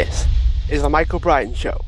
This is the Michael Brian Show.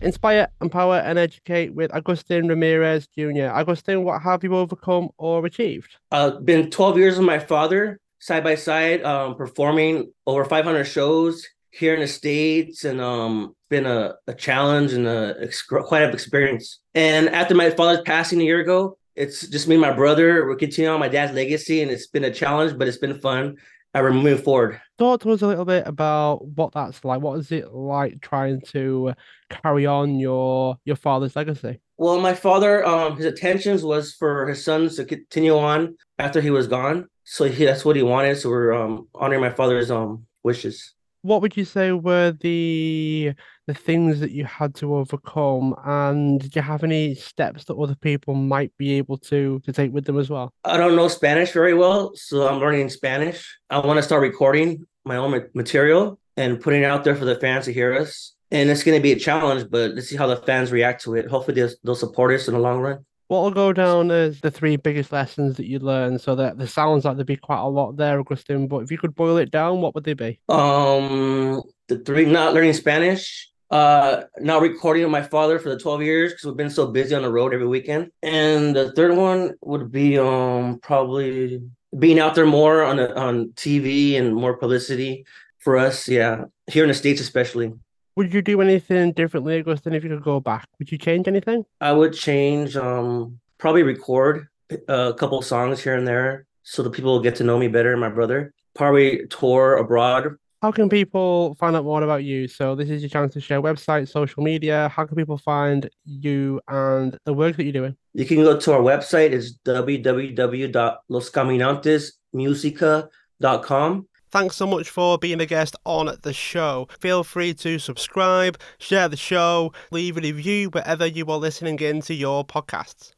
Inspire, empower, and educate with Agustin Ramirez Jr. Agustin, what have you overcome or achieved? I've uh, been 12 years with my father, side by side, um, performing over 500 shows here in the States, and um, been a, a challenge and a ex- quite an experience. And after my father's passing a year ago, it's just me and my brother. We're continuing on my dad's legacy, and it's been a challenge, but it's been fun and we're moving forward. Talk to us a little bit about what that's like. What is it like trying to carry on your your father's legacy? Well, my father, um, his intentions was for his sons to continue on after he was gone. So he, that's what he wanted. So we're um, honoring my father's um wishes what would you say were the the things that you had to overcome? And did you have any steps that other people might be able to to take with them as well? I don't know spanish very well so i'm learning spanish. I want to start recording my own material and putting it out there for the fans to hear us. And it's going to be a challenge but let's see how the fans react to it. Hopefully they'll, they'll support us in the long run what will go down as the three biggest lessons that you learned? So that there sounds like there'd be quite a lot there, Agustin. But if you could boil it down, what would they be? Um, the three: not learning Spanish, uh, not recording with my father for the twelve years because we've been so busy on the road every weekend, and the third one would be um probably being out there more on on TV and more publicity for us. Yeah, here in the states especially. Would you do anything differently, Agustin, if you could go back? Would you change anything? I would change, um, probably record a couple songs here and there so the people will get to know me better, my brother. Probably tour abroad. How can people find out more about you? So this is your chance to share website, social media. How can people find you and the work that you're doing? You can go to our website. It's www.loscaminantesmusica.com. Thanks so much for being a guest on the show. Feel free to subscribe, share the show, leave a review wherever you are listening into your podcasts.